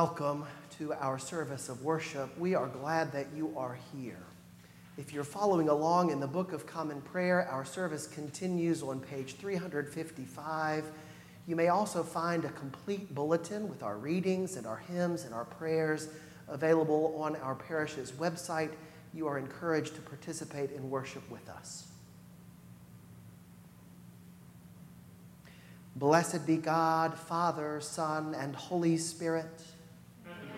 Welcome to our service of worship. We are glad that you are here. If you're following along in the Book of Common Prayer, our service continues on page 355. You may also find a complete bulletin with our readings and our hymns and our prayers available on our parish's website. You are encouraged to participate in worship with us. Blessed be God, Father, Son, and Holy Spirit.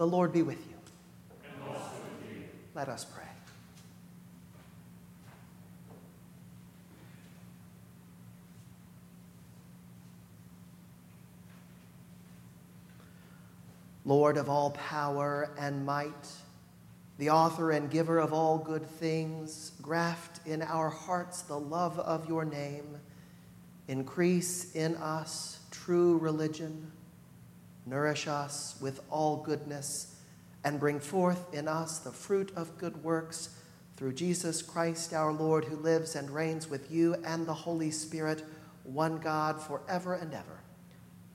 The Lord be with you. With you. Let us pray. Lord of all power and might, the author and giver of all good things, graft in our hearts the love of your name. Increase in us true religion Nourish us with all goodness, and bring forth in us the fruit of good works through Jesus Christ our Lord, who lives and reigns with you and the Holy Spirit, one God, forever and ever.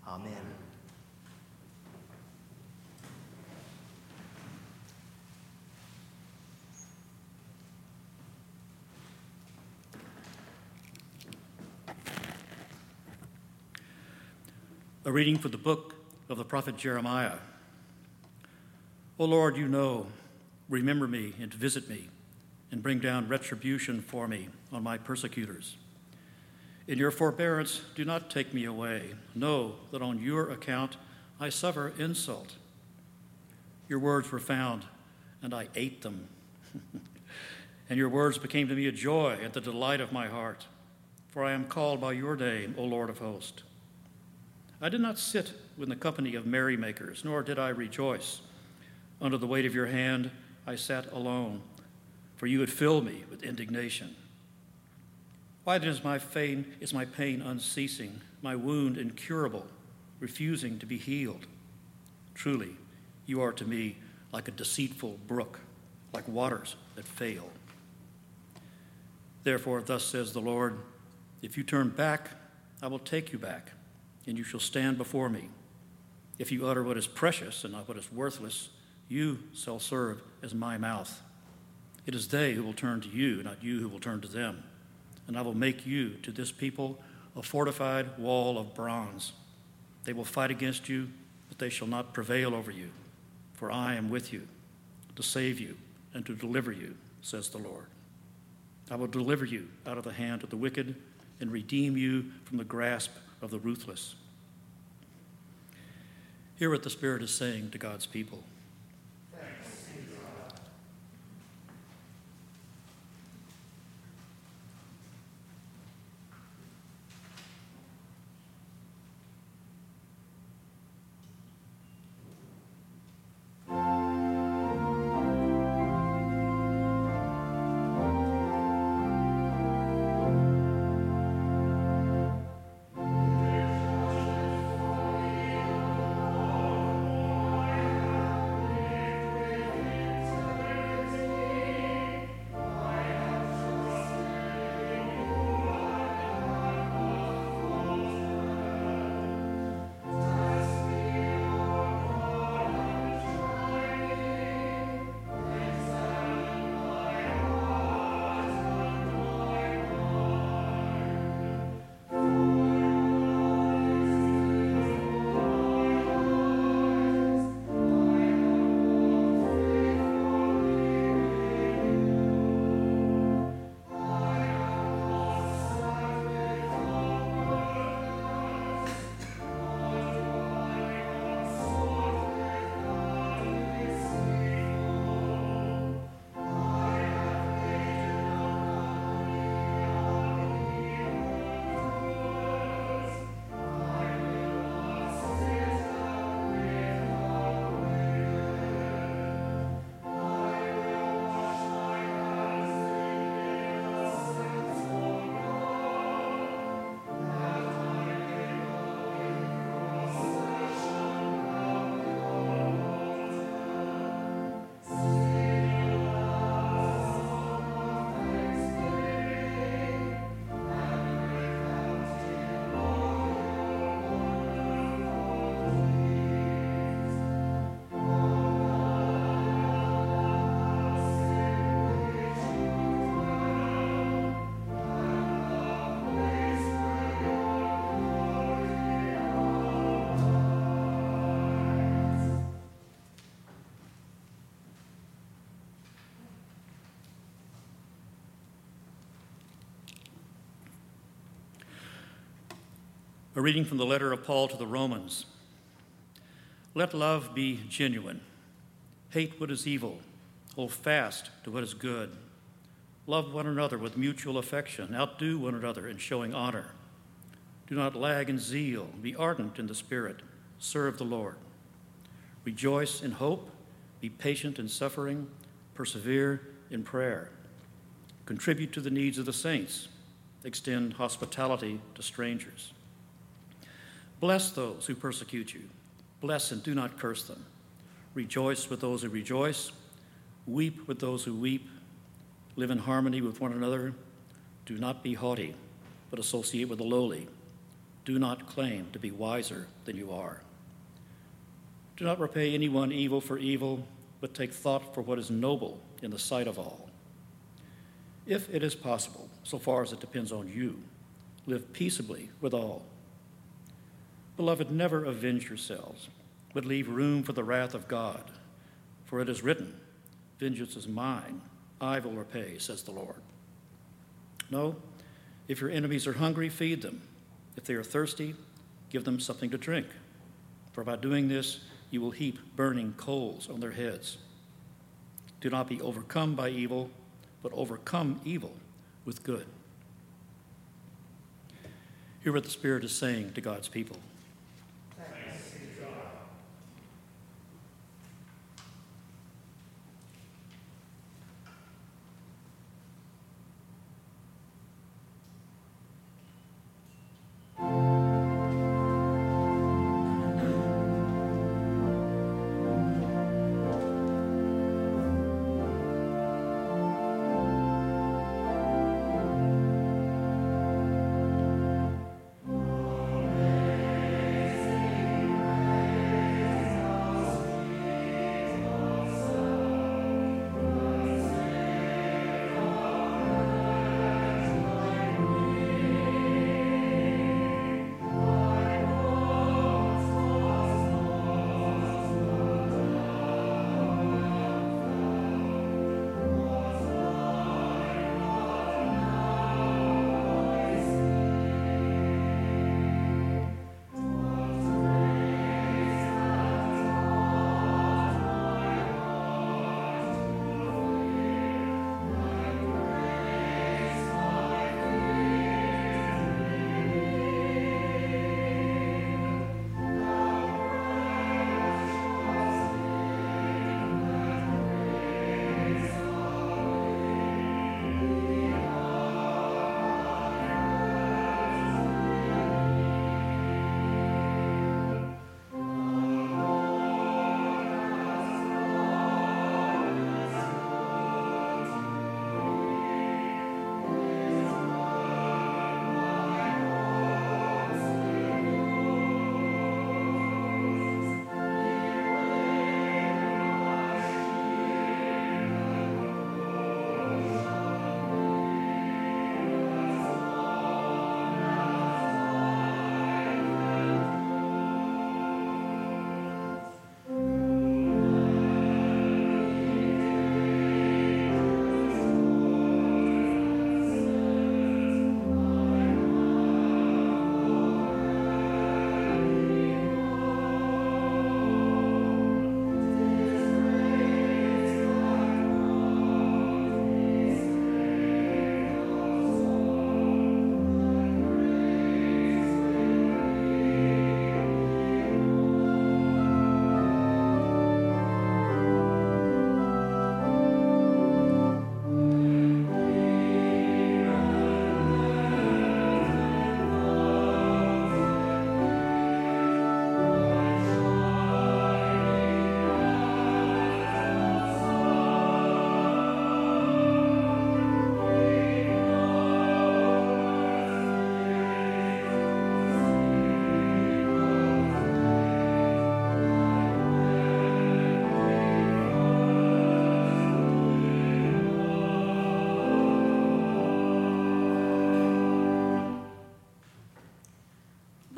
Amen. A reading for the book of the prophet Jeremiah. O Lord, you know, remember me and visit me, and bring down retribution for me on my persecutors. In your forbearance, do not take me away. Know that on your account I suffer insult. Your words were found, and I ate them. and your words became to me a joy and the delight of my heart. For I am called by your name, O Lord of hosts. I did not sit in the company of merrymakers, nor did I rejoice. Under the weight of your hand I sat alone, for you had filled me with indignation. Why then is my pain, is my pain unceasing, my wound incurable, refusing to be healed? Truly, you are to me like a deceitful brook, like waters that fail. Therefore, thus says the Lord If you turn back, I will take you back and you shall stand before me. If you utter what is precious and not what is worthless, you shall serve as my mouth. It is they who will turn to you, not you who will turn to them. And I will make you to this people a fortified wall of bronze. They will fight against you, but they shall not prevail over you. For I am with you to save you and to deliver you, says the Lord. I will deliver you out of the hand of the wicked and redeem you from the grasp of the ruthless. Hear what the Spirit is saying to God's people. Reading from the letter of Paul to the Romans. Let love be genuine. Hate what is evil. Hold fast to what is good. Love one another with mutual affection. Outdo one another in showing honor. Do not lag in zeal. Be ardent in the Spirit. Serve the Lord. Rejoice in hope. Be patient in suffering. Persevere in prayer. Contribute to the needs of the saints. Extend hospitality to strangers. Bless those who persecute you. Bless and do not curse them. Rejoice with those who rejoice. Weep with those who weep. Live in harmony with one another. Do not be haughty, but associate with the lowly. Do not claim to be wiser than you are. Do not repay anyone evil for evil, but take thought for what is noble in the sight of all. If it is possible, so far as it depends on you, live peaceably with all. Beloved, never avenge yourselves, but leave room for the wrath of God. For it is written, Vengeance is mine, I will repay, says the Lord. No, if your enemies are hungry, feed them. If they are thirsty, give them something to drink. For by doing this, you will heap burning coals on their heads. Do not be overcome by evil, but overcome evil with good. Hear what the Spirit is saying to God's people.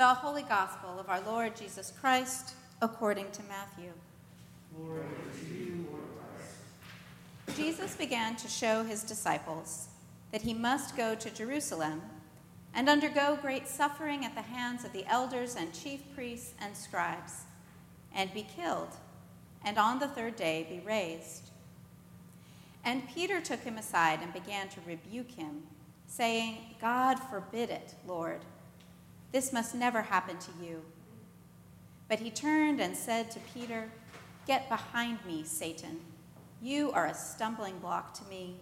The Holy Gospel of our Lord Jesus Christ according to Matthew. To you. Jesus began to show his disciples that he must go to Jerusalem and undergo great suffering at the hands of the elders and chief priests and scribes, and be killed, and on the third day be raised. And Peter took him aside and began to rebuke him, saying, God forbid it, Lord. This must never happen to you. But he turned and said to Peter, Get behind me, Satan. You are a stumbling block to me,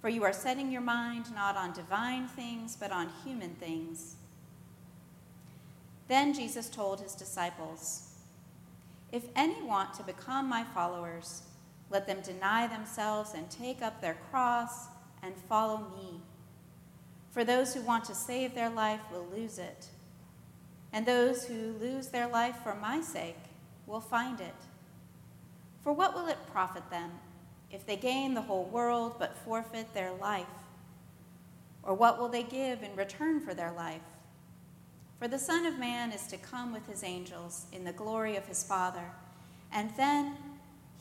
for you are setting your mind not on divine things, but on human things. Then Jesus told his disciples, If any want to become my followers, let them deny themselves and take up their cross and follow me. For those who want to save their life will lose it and those who lose their life for my sake will find it. For what will it profit them if they gain the whole world but forfeit their life? Or what will they give in return for their life? For the Son of Man is to come with his angels in the glory of his Father, and then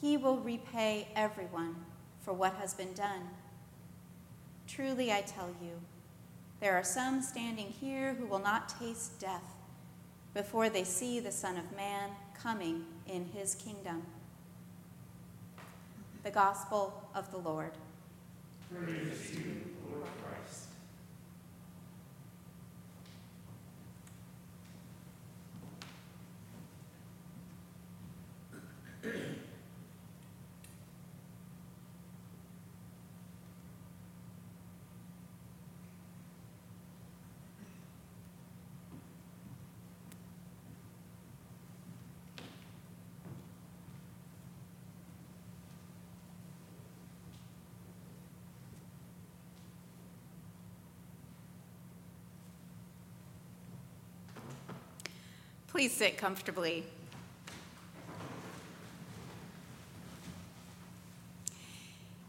he will repay everyone for what has been done. Truly, I tell you, there are some standing here who will not taste death before they see the Son of Man coming in his kingdom. The Gospel of the Lord. Praise you, Lord Please sit comfortably.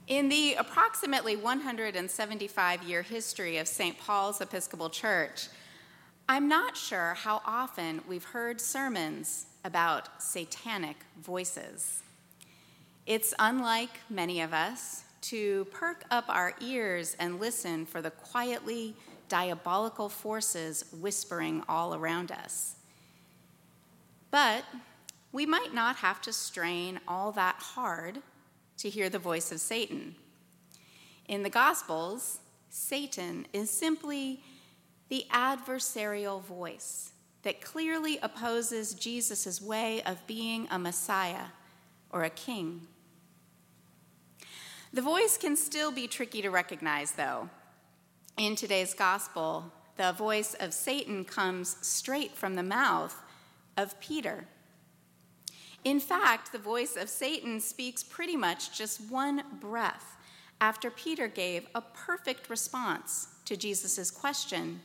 In the approximately 175 year history of St. Paul's Episcopal Church, I'm not sure how often we've heard sermons about satanic voices. It's unlike many of us to perk up our ears and listen for the quietly diabolical forces whispering all around us. But we might not have to strain all that hard to hear the voice of Satan. In the Gospels, Satan is simply the adversarial voice that clearly opposes Jesus' way of being a Messiah or a king. The voice can still be tricky to recognize, though. In today's Gospel, the voice of Satan comes straight from the mouth of Peter. In fact, the voice of Satan speaks pretty much just one breath after Peter gave a perfect response to Jesus' question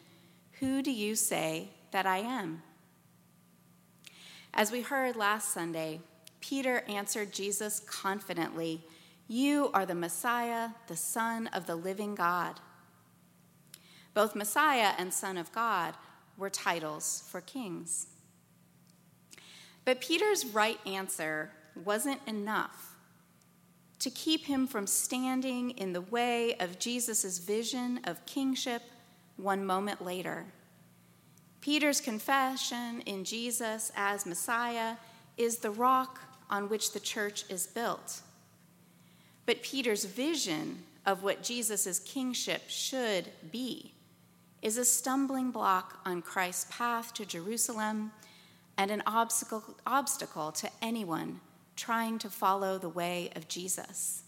Who do you say that I am? As we heard last Sunday, Peter answered Jesus confidently You are the Messiah, the Son of the living God. Both Messiah and Son of God were titles for kings. But Peter's right answer wasn't enough to keep him from standing in the way of Jesus' vision of kingship one moment later. Peter's confession in Jesus as Messiah is the rock on which the church is built. But Peter's vision of what Jesus' kingship should be is a stumbling block on Christ's path to Jerusalem and an obstacle, obstacle to anyone trying to follow the way of Jesus.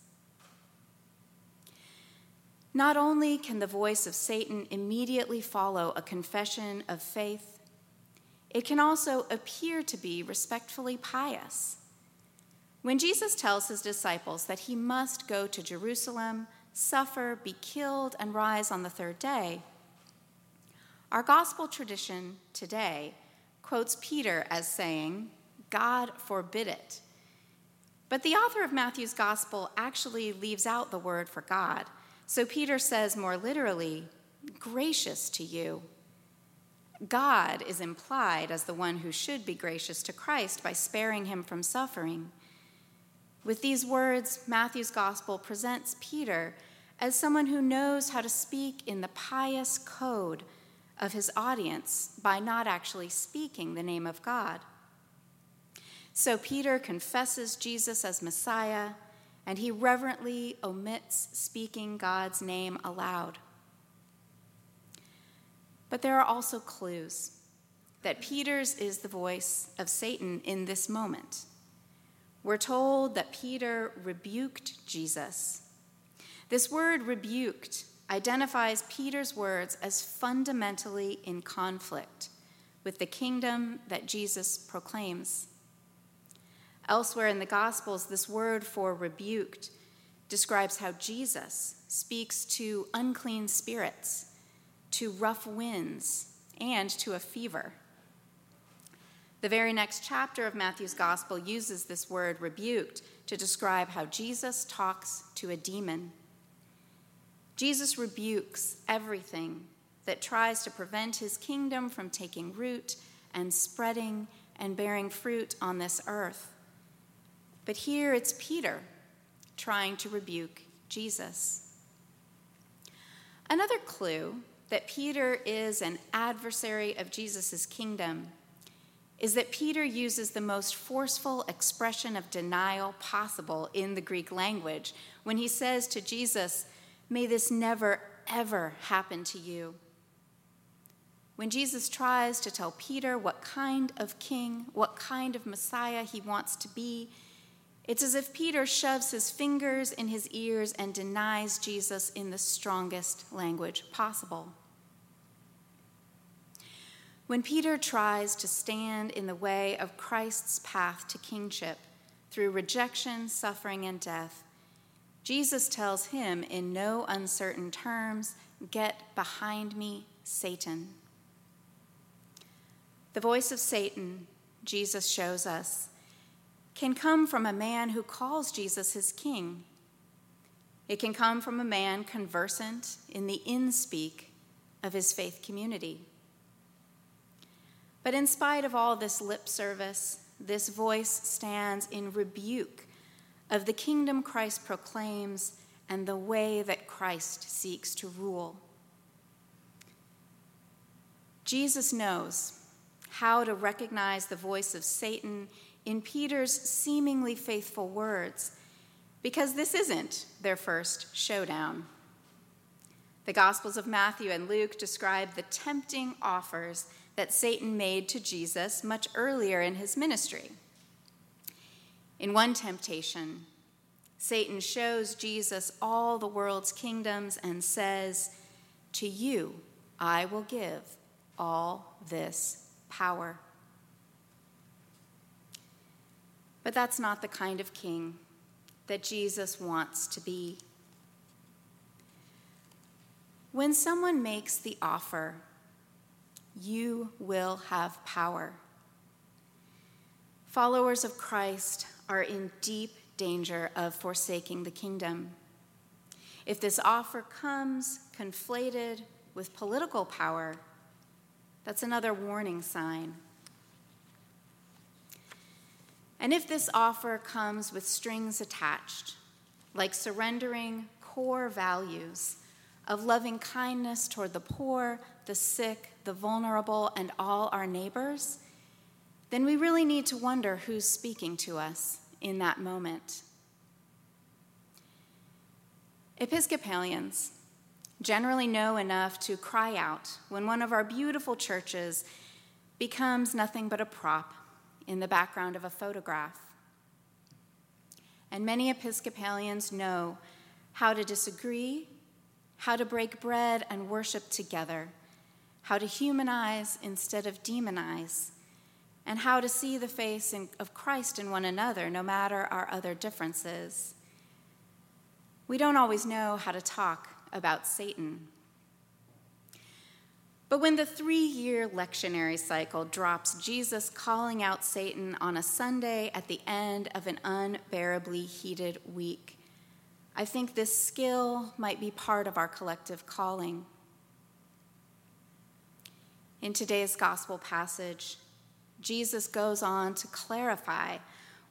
Not only can the voice of Satan immediately follow a confession of faith, it can also appear to be respectfully pious. When Jesus tells his disciples that he must go to Jerusalem, suffer, be killed, and rise on the third day, our gospel tradition today quotes Peter as saying, God forbid it. But the author of Matthew's gospel actually leaves out the word for God. So Peter says more literally, gracious to you. God is implied as the one who should be gracious to Christ by sparing him from suffering. With these words, Matthew's gospel presents Peter as someone who knows how to speak in the pious code of his audience by not actually speaking the name of God. So Peter confesses Jesus as Messiah, and he reverently omits speaking God's name aloud. But there are also clues that Peter's is the voice of Satan in this moment. We're told that Peter rebuked Jesus. This word rebuked identifies Peter's words as fundamentally in conflict with the kingdom that Jesus proclaims. Elsewhere in the Gospels, this word for rebuked describes how Jesus speaks to unclean spirits, to rough winds, and to a fever. The very next chapter of Matthew's Gospel uses this word rebuked to describe how Jesus talks to a demon. Jesus rebukes everything that tries to prevent his kingdom from taking root and spreading and bearing fruit on this earth. But here it's Peter trying to rebuke Jesus. Another clue that Peter is an adversary of Jesus' kingdom is that Peter uses the most forceful expression of denial possible in the Greek language when he says to Jesus, May this never, ever happen to you. When Jesus tries to tell Peter what kind of king, what kind of Messiah he wants to be, it's as if Peter shoves his fingers in his ears and denies Jesus in the strongest language possible. When Peter tries to stand in the way of Christ's path to kingship through rejection, suffering, and death, Jesus tells him in no uncertain terms Get behind me, Satan. The voice of Satan, Jesus shows us, can come from a man who calls Jesus his king. It can come from a man conversant in the inspeak of his faith community. But in spite of all this lip service, this voice stands in rebuke of the kingdom Christ proclaims and the way that Christ seeks to rule. Jesus knows how to recognize the voice of Satan in Peter's seemingly faithful words, because this isn't their first showdown. The Gospels of Matthew and Luke describe the tempting offers that Satan made to Jesus much earlier in his ministry. In one temptation, Satan shows Jesus all the world's kingdoms and says, To you I will give all this power. But that's not the kind of king that Jesus wants to be. When someone makes the offer, you will have power. Followers of Christ are in deep danger of forsaking the kingdom. If this offer comes conflated with political power, that's another warning sign. And if this offer comes with strings attached, like surrendering core values of loving kindness toward the poor, the sick, the vulnerable, and all our neighbors, then we really need to wonder who's speaking to us in that moment. Episcopalians generally know enough to cry out when one of our beautiful churches becomes nothing but a prop in the background of a photograph. And many Episcopalians know how to disagree, how to break bread and worship together, how to humanize instead of demonize, and how to see the face of Christ in one another, no matter our other differences. We don't always know how to talk about Satan. But when the three year lectionary cycle drops Jesus calling out Satan on a Sunday at the end of an unbearably heated week, I think this skill might be part of our collective calling. In today's gospel passage, Jesus goes on to clarify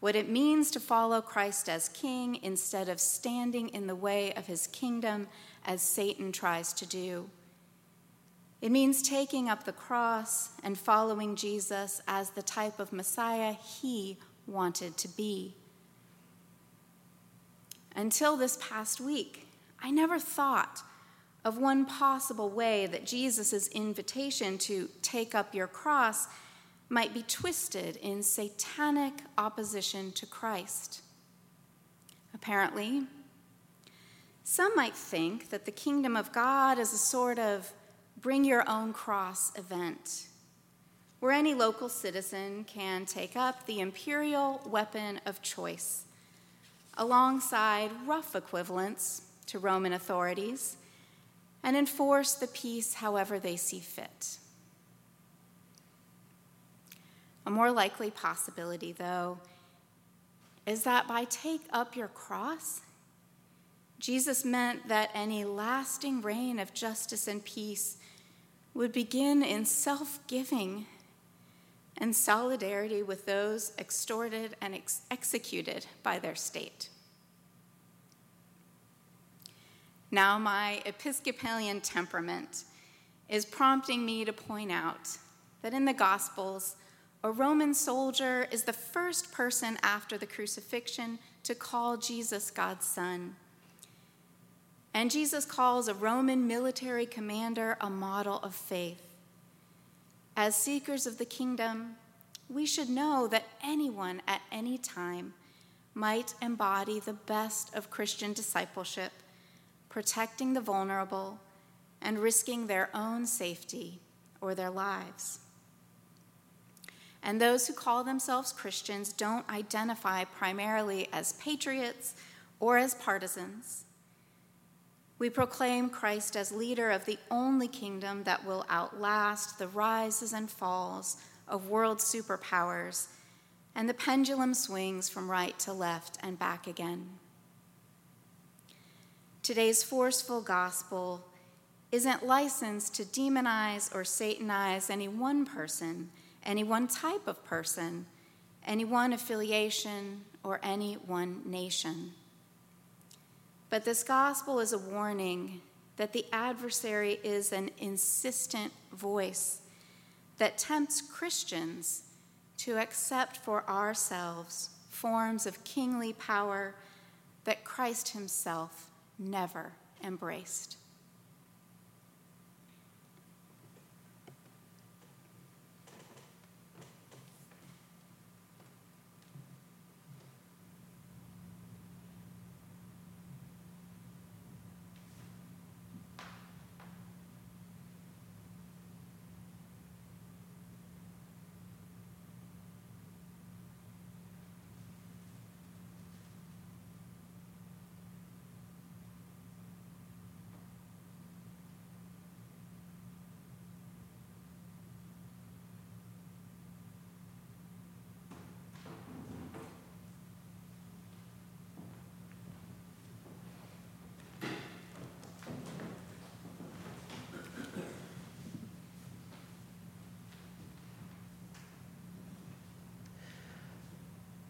what it means to follow Christ as king instead of standing in the way of his kingdom as Satan tries to do. It means taking up the cross and following Jesus as the type of Messiah he wanted to be. Until this past week, I never thought of one possible way that Jesus' invitation to take up your cross might be twisted in satanic opposition to Christ. Apparently, some might think that the kingdom of God is a sort of bring your own cross event, where any local citizen can take up the imperial weapon of choice, alongside rough equivalents to Roman authorities, and enforce the peace however they see fit. A more likely possibility, though, is that by take up your cross, Jesus meant that any lasting reign of justice and peace would begin in self giving and solidarity with those extorted and ex- executed by their state. Now, my Episcopalian temperament is prompting me to point out that in the Gospels, a Roman soldier is the first person after the crucifixion to call Jesus God's Son. And Jesus calls a Roman military commander a model of faith. As seekers of the kingdom, we should know that anyone at any time might embody the best of Christian discipleship, protecting the vulnerable and risking their own safety or their lives. And those who call themselves Christians don't identify primarily as patriots or as partisans. We proclaim Christ as leader of the only kingdom that will outlast the rises and falls of world superpowers, and the pendulum swings from right to left and back again. Today's forceful gospel isn't licensed to demonize or satanize any one person, any one type of person, any one affiliation, or any one nation. But this gospel is a warning that the adversary is an insistent voice that tempts Christians to accept for ourselves forms of kingly power that Christ himself never embraced.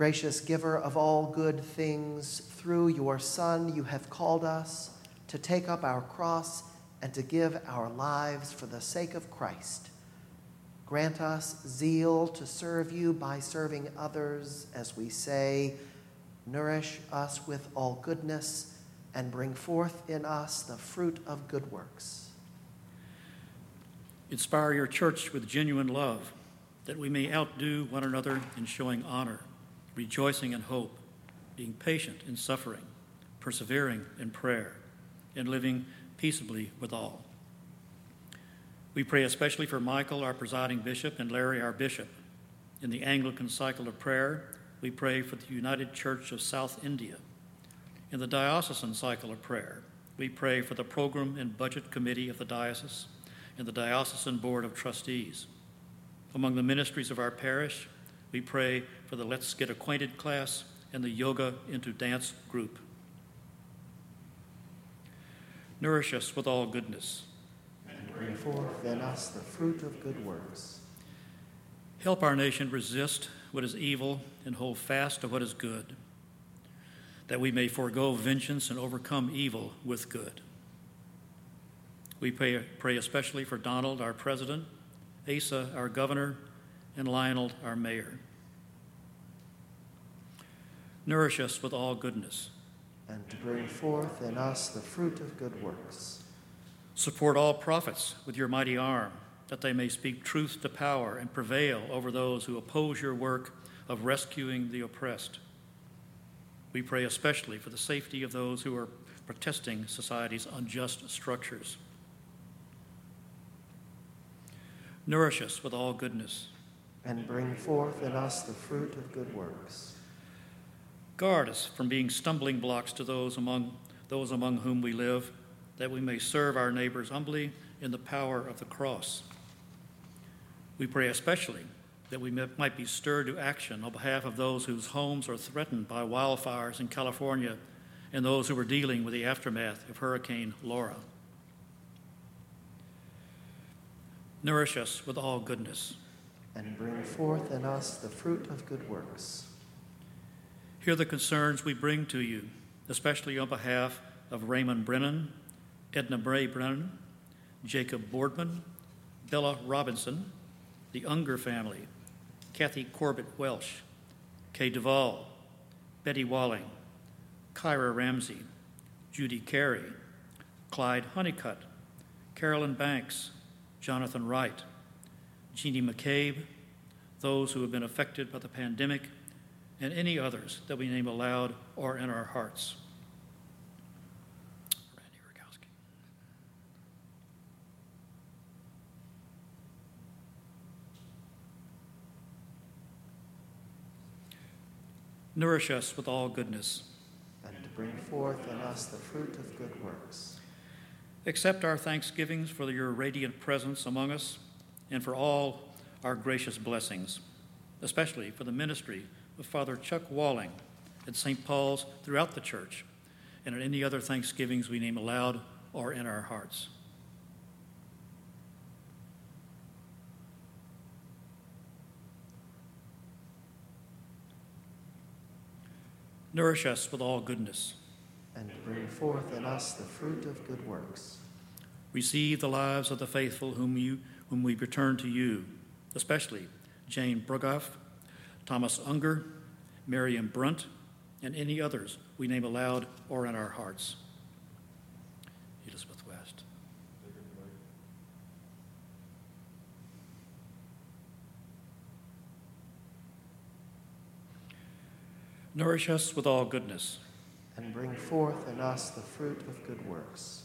Gracious giver of all good things, through your Son, you have called us to take up our cross and to give our lives for the sake of Christ. Grant us zeal to serve you by serving others, as we say, nourish us with all goodness, and bring forth in us the fruit of good works. Inspire your church with genuine love, that we may outdo one another in showing honor, rejoicing in hope, being patient in suffering, persevering in prayer, and living peaceably with all. We pray especially for Michael, our presiding bishop, and Larry, our bishop. In the Anglican cycle of prayer, we pray for the United Church of South India. In the diocesan cycle of prayer, we pray for the Program and Budget Committee of the Diocese and the Diocesan Board of Trustees. Among the ministries of our parish, we pray for the Let's Get Acquainted class and the Yoga into Dance group. Nourish us with all goodness. And bring forth in us the fruit of good works. Help our nation resist what is evil and hold fast to what is good, that we may forego vengeance and overcome evil with good. We pray, pray especially for Donald, our president, Asa, our governor, and Lionel, our mayor. Nourish us with all goodness and to bring forth in us the fruit of good works. Support all prophets with your mighty arm, that they may speak truth to power and prevail over those who oppose your work of rescuing the oppressed. We pray especially for the safety of those who are protesting society's unjust structures. Nourish us with all goodness. And bring forth in us the fruit of good works. Guard us from being stumbling blocks to those among those among whom we live, that we may serve our neighbors humbly in the power of the cross. We pray especially that we might be stirred to action on behalf of those whose homes are threatened by wildfires in California and those who are dealing with the aftermath of Hurricane Laura. Nourish us with all goodness. And bring forth in us the fruit of good works. Hear the concerns we bring to you, especially on behalf of Raymond Brennan, Edna Bray Brennan, Jacob Boardman, Bella Robinson, the Unger family, Kathy Corbett Welsh, Kay Duvall, Betty Walling, Kyra Ramsey, Judy Carey, Clyde Honeycutt, Carolyn Banks, Jonathan Wright, Jeannie McCabe, those who have been affected by the pandemic, and any others that we name aloud or in our hearts. Nourish us with all goodness. And to bring forth in us the fruit of good works. Accept our thanksgivings for your radiant presence among us and for all our gracious blessings, especially for the ministry of Father Chuck Walling at St. Paul's throughout the church and at any other thanksgivings we name aloud or in our hearts. Nourish us with all goodness. And bring forth in us the fruit of good works. Receive the lives of the faithful whom, you, whom we return to you, especially Jane Brugoff, Thomas Unger, Miriam Brunt, and any others we name aloud or in our hearts. Elizabeth West. Nourish us with all goodness. And bring forth in us the fruit of good works.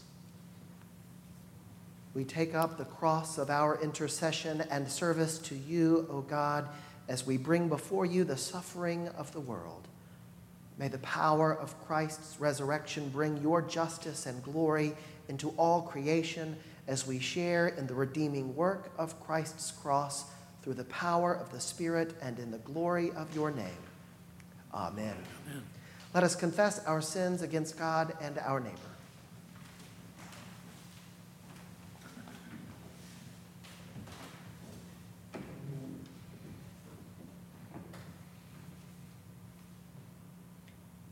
We take up the cross of our intercession and service to you, O God as we bring before you the suffering of the world. May the power of Christ's resurrection bring your justice and glory into all creation as we share in the redeeming work of Christ's cross through the power of the Spirit and in the glory of your name. Amen. Amen. Let us confess our sins against God and our neighbor.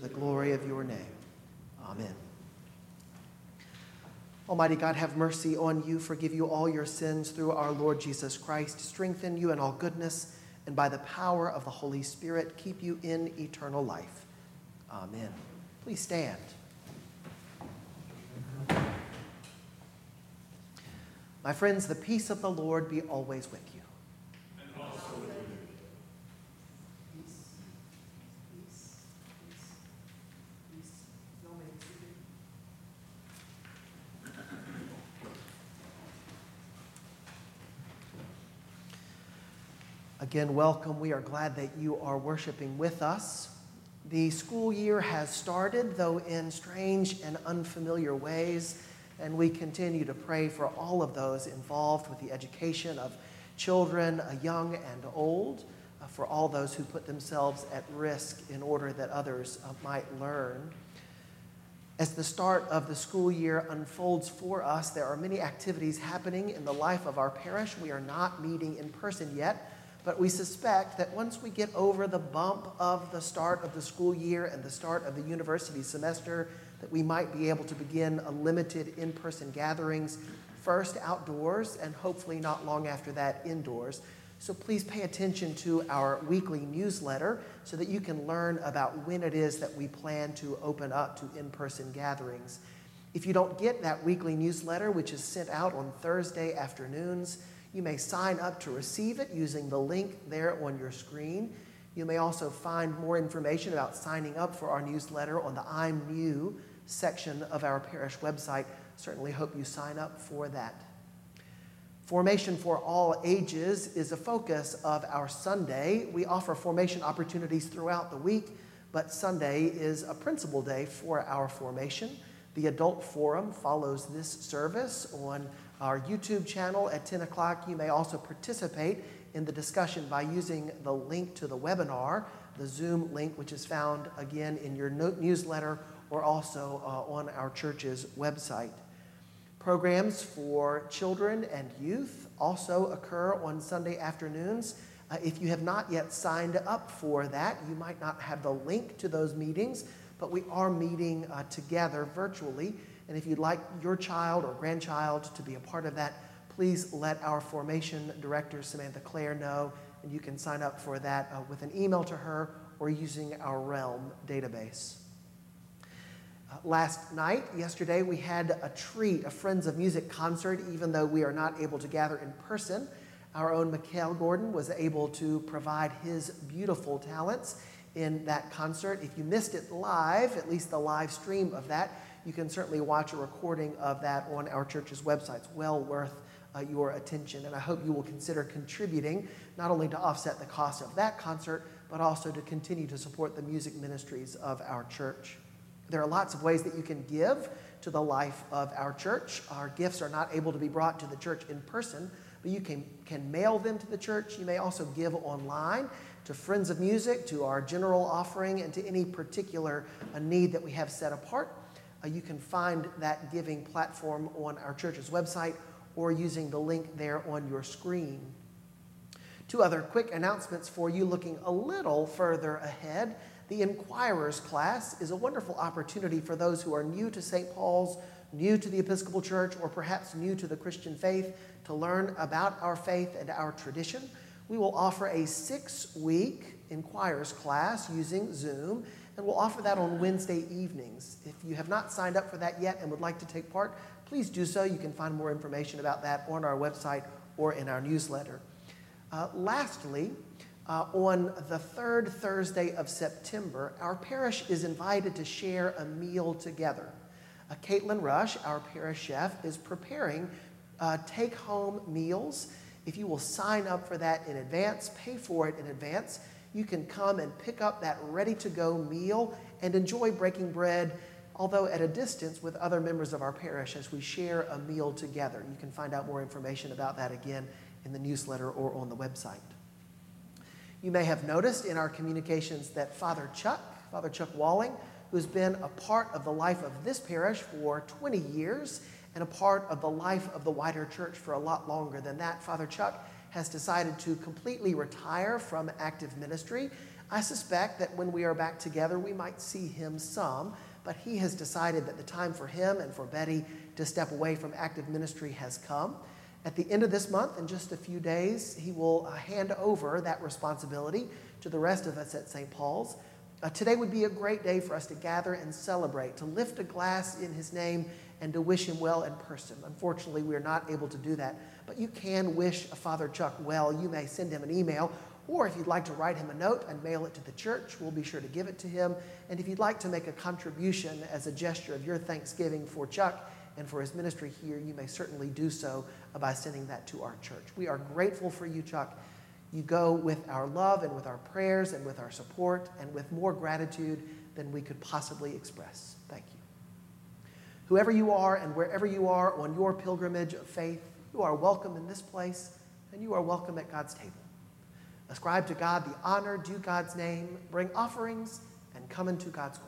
the glory of your name. Amen. Almighty God, have mercy on you, forgive you all your sins through our Lord Jesus Christ, strengthen you in all goodness, and by the power of the Holy Spirit, keep you in eternal life. Amen. Please stand. My friends, the peace of the Lord be always with you. Again, welcome. We are glad that you are worshiping with us. The school year has started, though in strange and unfamiliar ways, and we continue to pray for all of those involved with the education of children, uh, young and old, uh, for all those who put themselves at risk in order that others uh, might learn. As the start of the school year unfolds for us, there are many activities happening in the life of our parish. We are not meeting in person yet but we suspect that once we get over the bump of the start of the school year and the start of the university semester, that we might be able to begin a limited in person gatherings, first outdoors, and hopefully not long after that indoors. So please pay attention to our weekly newsletter so that you can learn about when it is that we plan to open up to in person gatherings. If you don't get that weekly newsletter, which is sent out on Thursday afternoons, you may sign up to receive it using the link there on your screen. You may also find more information about signing up for our newsletter on the I'm New section of our parish website. Certainly hope you sign up for that. Formation for all ages is a focus of our Sunday. We offer formation opportunities throughout the week, but Sunday is a principal day for our formation. The Adult Forum follows this service on our YouTube channel at 10 o'clock. You may also participate in the discussion by using the link to the webinar, the Zoom link, which is found again in your newsletter or also uh, on our church's website. Programs for children and youth also occur on Sunday afternoons. Uh, if you have not yet signed up for that, you might not have the link to those meetings, but we are meeting uh, together virtually and if you'd like your child or grandchild to be a part of that, please let our formation director, Samantha Clare, know. And you can sign up for that uh, with an email to her or using our Realm database. Uh, last night, yesterday, we had a treat, a Friends of Music concert, even though we are not able to gather in person. Our own Mikhail Gordon was able to provide his beautiful talents in that concert. If you missed it live, at least the live stream of that, you can certainly watch a recording of that on our church's website. It's well worth uh, your attention, and I hope you will consider contributing not only to offset the cost of that concert, but also to continue to support the music ministries of our church. There are lots of ways that you can give to the life of our church. Our gifts are not able to be brought to the church in person, but you can, can mail them to the church. You may also give online to Friends of Music, to our general offering, and to any particular uh, need that we have set apart. Uh, you can find that giving platform on our church's website or using the link there on your screen. Two other quick announcements for you looking a little further ahead. The Inquirers class is a wonderful opportunity for those who are new to St. Paul's, new to the Episcopal Church, or perhaps new to the Christian faith to learn about our faith and our tradition. We will offer a six week Inquirers class using Zoom and we'll offer that on Wednesday evenings. If you have not signed up for that yet and would like to take part, please do so. You can find more information about that on our website or in our newsletter. Uh, lastly, uh, on the third Thursday of September, our parish is invited to share a meal together. Uh, Caitlin Rush, our parish chef, is preparing uh, take home meals. If you will sign up for that in advance, pay for it in advance, you can come and pick up that ready to go meal and enjoy breaking bread, although at a distance with other members of our parish as we share a meal together. You can find out more information about that again in the newsletter or on the website. You may have noticed in our communications that Father Chuck, Father Chuck Walling, who's been a part of the life of this parish for 20 years and a part of the life of the wider church for a lot longer than that, Father Chuck has decided to completely retire from active ministry. I suspect that when we are back together, we might see him some, but he has decided that the time for him and for Betty to step away from active ministry has come. At the end of this month, in just a few days, he will uh, hand over that responsibility to the rest of us at St. Paul's. Uh, today would be a great day for us to gather and celebrate, to lift a glass in his name and to wish him well in person. Unfortunately, we are not able to do that, but you can wish Father Chuck well. You may send him an email, or if you'd like to write him a note and mail it to the church, we'll be sure to give it to him. And if you'd like to make a contribution as a gesture of your thanksgiving for Chuck, and for his ministry here, you may certainly do so by sending that to our church. We are grateful for you, Chuck. You go with our love and with our prayers and with our support and with more gratitude than we could possibly express. Thank you. Whoever you are and wherever you are on your pilgrimage of faith, you are welcome in this place and you are welcome at God's table. Ascribe to God the honor due God's name, bring offerings, and come into God's court.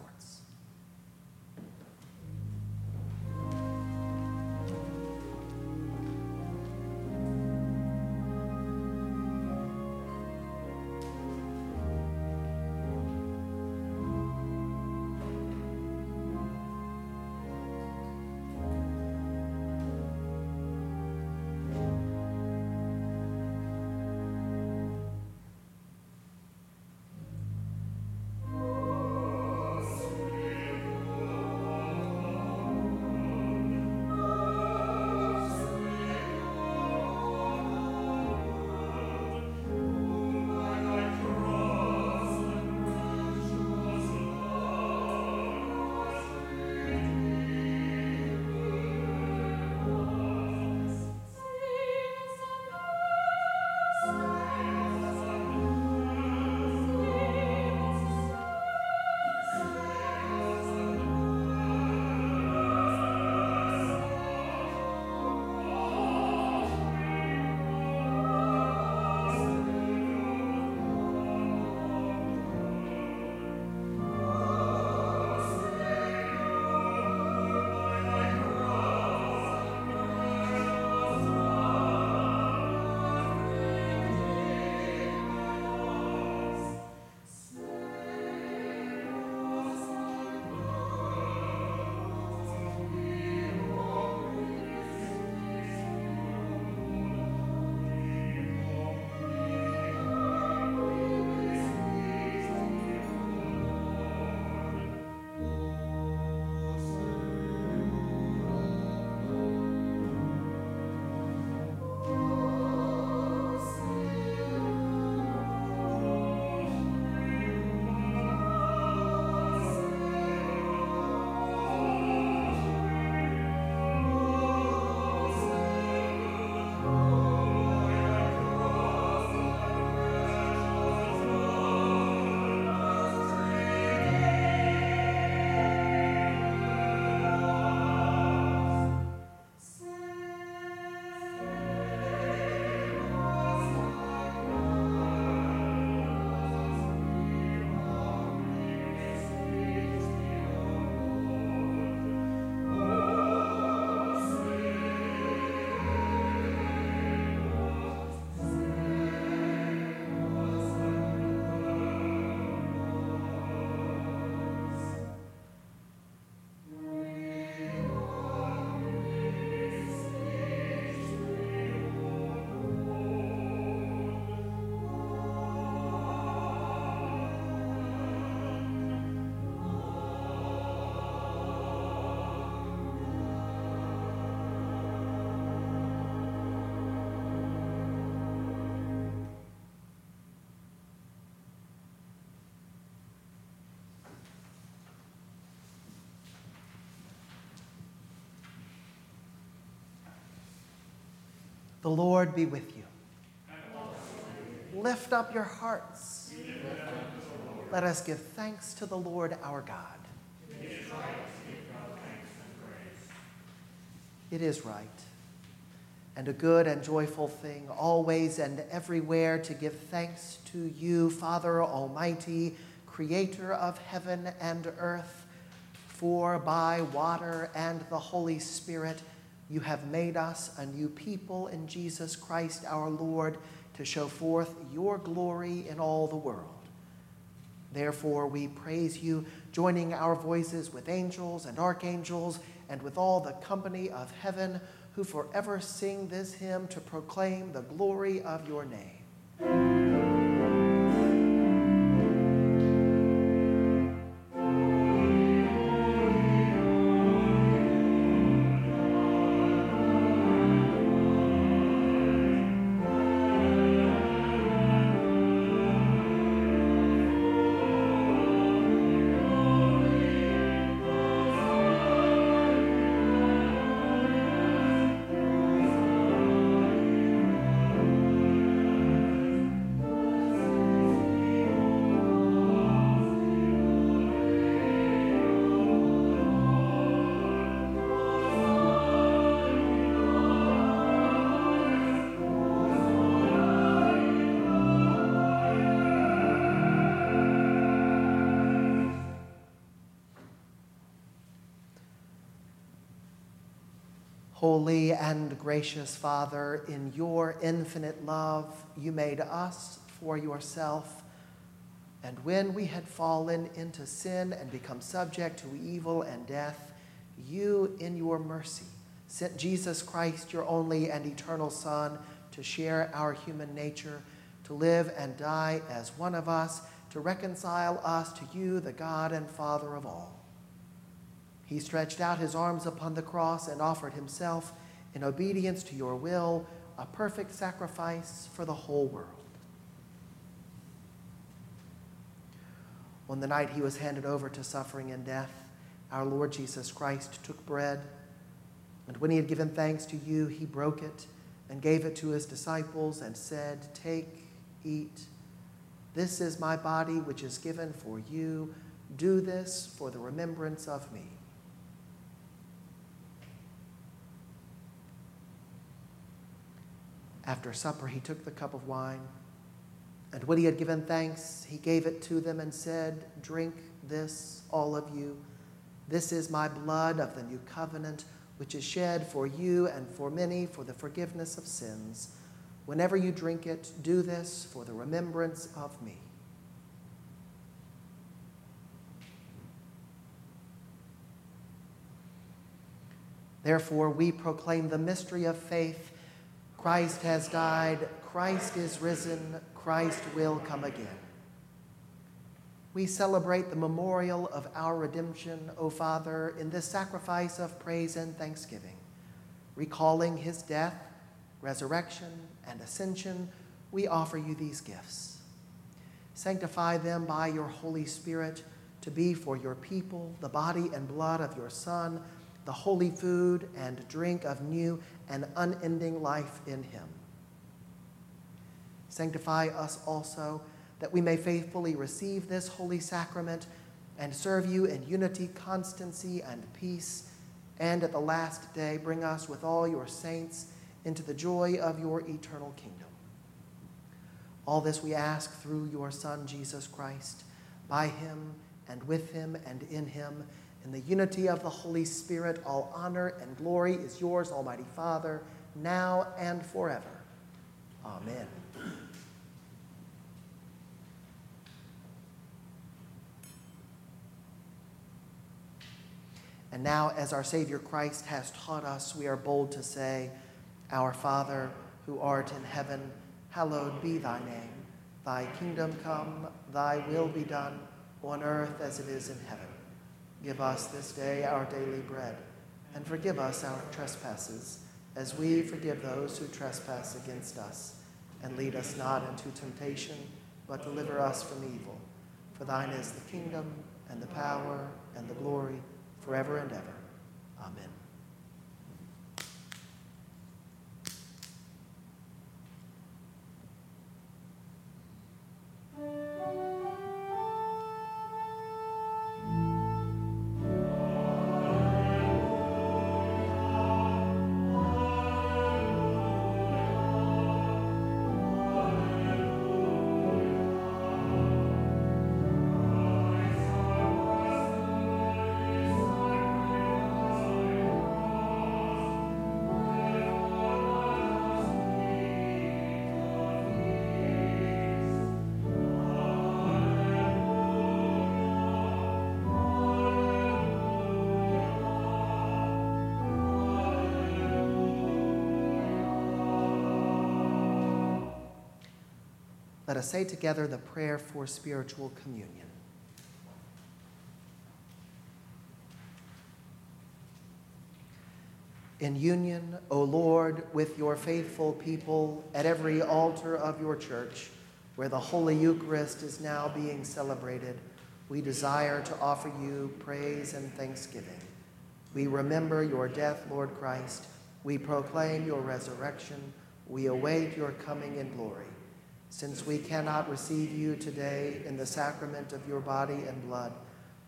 The Lord be with you. Lift up your hearts. Let us give thanks to the Lord our God. It is right and a good and joyful thing, always and everywhere, to give thanks to you, Father Almighty, creator of heaven and earth. For by water and the Holy Spirit, you have made us a new people in Jesus Christ our Lord to show forth your glory in all the world. Therefore, we praise you, joining our voices with angels and archangels and with all the company of heaven who forever sing this hymn to proclaim the glory of your name. Holy and gracious Father, in your infinite love, you made us for yourself. And when we had fallen into sin and become subject to evil and death, you, in your mercy, sent Jesus Christ, your only and eternal Son, to share our human nature, to live and die as one of us, to reconcile us to you, the God and Father of all. He stretched out his arms upon the cross and offered himself in obedience to your will, a perfect sacrifice for the whole world. On the night he was handed over to suffering and death, our Lord Jesus Christ took bread, and when he had given thanks to you, he broke it and gave it to his disciples and said, Take, eat. This is my body, which is given for you. Do this for the remembrance of me. After supper, he took the cup of wine, and when he had given thanks, he gave it to them and said, Drink this, all of you. This is my blood of the new covenant, which is shed for you and for many for the forgiveness of sins. Whenever you drink it, do this for the remembrance of me. Therefore, we proclaim the mystery of faith. Christ has died, Christ is risen, Christ will come again. We celebrate the memorial of our redemption, O Father, in this sacrifice of praise and thanksgiving. Recalling his death, resurrection, and ascension, we offer you these gifts. Sanctify them by your Holy Spirit to be for your people the body and blood of your Son the holy food and drink of new and unending life in him. Sanctify us also that we may faithfully receive this holy sacrament and serve you in unity, constancy, and peace, and at the last day bring us with all your saints into the joy of your eternal kingdom. All this we ask through your Son, Jesus Christ, by him and with him and in him in the unity of the Holy Spirit, all honor and glory is yours, Almighty Father, now and forever. Amen. And now, as our Savior Christ has taught us, we are bold to say, Our Father, who art in heaven, hallowed be thy name. Thy kingdom come, thy will be done, on earth as it is in heaven. Give us this day our daily bread, and forgive us our trespasses, as we forgive those who trespass against us. And lead us not into temptation, but deliver us from evil. For thine is the kingdom, and the power, and the glory, forever and ever. Amen. Let us say together the prayer for spiritual communion. In union, O Lord, with your faithful people at every altar of your church, where the Holy Eucharist is now being celebrated, we desire to offer you praise and thanksgiving. We remember your death, Lord Christ. We proclaim your resurrection. We await your coming in glory. Since we cannot receive you today in the sacrament of your body and blood,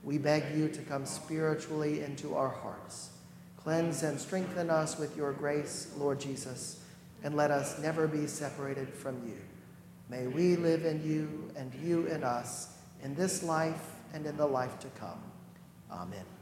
we beg you to come spiritually into our hearts. Cleanse and strengthen us with your grace, Lord Jesus, and let us never be separated from you. May we live in you and you in us in this life and in the life to come. Amen.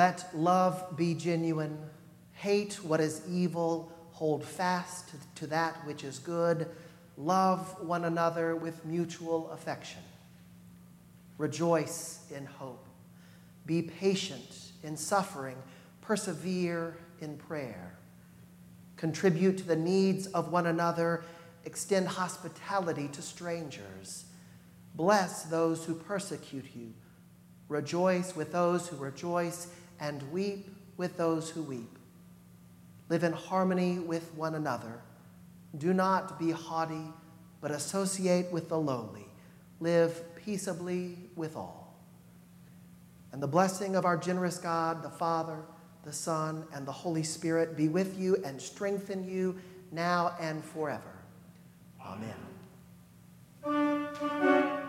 Let love be genuine. Hate what is evil. Hold fast to that which is good. Love one another with mutual affection. Rejoice in hope. Be patient in suffering. Persevere in prayer. Contribute to the needs of one another. Extend hospitality to strangers. Bless those who persecute you. Rejoice with those who rejoice, and weep with those who weep. Live in harmony with one another. Do not be haughty, but associate with the lowly. Live peaceably with all. And the blessing of our generous God, the Father, the Son, and the Holy Spirit be with you and strengthen you now and forever. Amen. Amen.